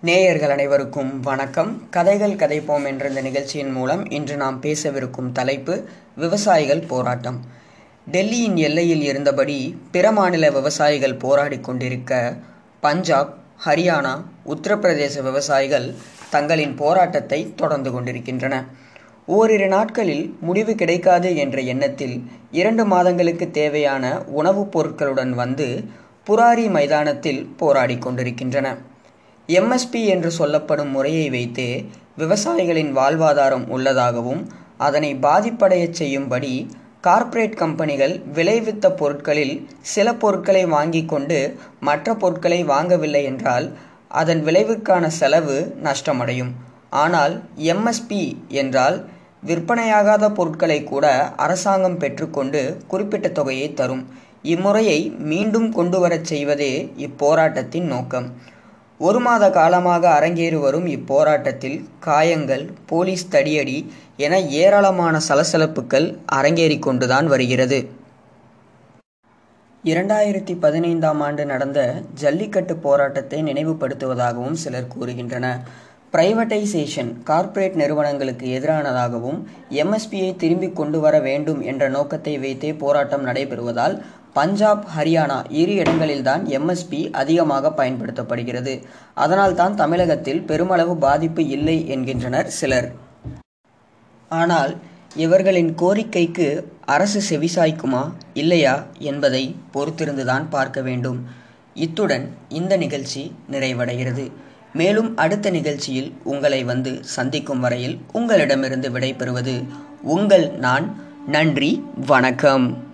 நேயர்கள் அனைவருக்கும் வணக்கம். கதைகள் கதைப்போம் என்ற இந்த நிகழ்ச்சியின் மூலம் இன்று நாம் பேசவிருக்கும் தலைப்பு விவசாயிகள் போராட்டம். டெல்லியின் எல்லையில் இருந்தபடி பிற மாநில விவசாயிகள் போராடி கொண்டிருக்க பஞ்சாப் ஹரியானா உத்தரப்பிரதேச விவசாயிகள் தங்களின் போராட்டத்தை தொடர்ந்து கொண்டிருக்கின்றன. ஓரிரு நாட்களில் முடிவு கிடைக்காது என்ற எண்ணத்தில் இரண்டு மாதங்களுக்கு தேவையான உணவுப் பொருட்களுடன் வந்து புராரி மைதானத்தில் போராடி கொண்டிருக்கின்றன. எம்எஸ்பி என்று சொல்லப்படும் முறையை வைத்தே விவசாயிகளின் வாழ்வாதாரம் உள்ளதாகவும் அதனை பாதிப்படையச் செய்யும்படி கார்ப்பரேட் கம்பெனிகள் விளைவித்த பொருட்களில் சில பொருட்களை வாங்கி கொண்டு மற்ற பொருட்களை வாங்கவில்லை என்றால் அதன் விளைவுக்கான செலவு நஷ்டமடையும். ஆனால் எம்எஸ்பி என்றால் விற்பனையாகாத பொருட்களை கூட அரசாங்கம் பெற்றுக்கொண்டு குறிப்பிட்ட தொகையை தரும். இம்முறையை மீண்டும் கொண்டு வரச் செய்வதே இப்போராட்டத்தின் நோக்கம். ஒரு மாத காலமாக அரங்கேறி வரும் இப்போராட்டத்தில் காயங்கள் போலீஸ் தடியடி என ஏராளமான சலசலப்புகள் அரங்கேறி கொண்டுதான் வருகிறது. இரண்டாயிரத்தி பதினைந்தாம் ஆண்டு நடந்த ஜல்லிக்கட்டு போராட்டத்தை நினைவுபடுத்துவதாகவும் சிலர் கூறுகின்றன பிரைவட்டைசேஷன் கார்ப்பரேட் நிறுவனங்களுக்கு எதிரானதாகவும் எம்எஸ்பியை திரும்பி கொண்டு வர வேண்டும் என்ற நோக்கத்தை வைத்தே போராட்டம் நடைபெறுவதால் பஞ்சாப் ஹரியானா இரு இடங்களில்தான் எம்எஸ்பி அதிகமாக பயன்படுத்தப்படுகிறது. அதனால்தான் தமிழகத்தில் பெருமளவு பாதிப்பு இல்லை என்கின்றனர் சிலர். ஆனால் இவர்களின் கோரிக்கைக்கு அரசு செவிசாய்க்குமா இல்லையா என்பதை பொறுத்திருந்துதான் பார்க்க வேண்டும். இத்துடன் இந்த நிகழ்ச்சி நிறைவடைகிறது. மேலும் அடுத்த நிகழ்ச்சியில் உங்களை வந்து சந்திக்கும் வரையில் உங்களிடமிருந்து விடைபெறுவது உங்கள் நான் நன்றி வணக்கம்.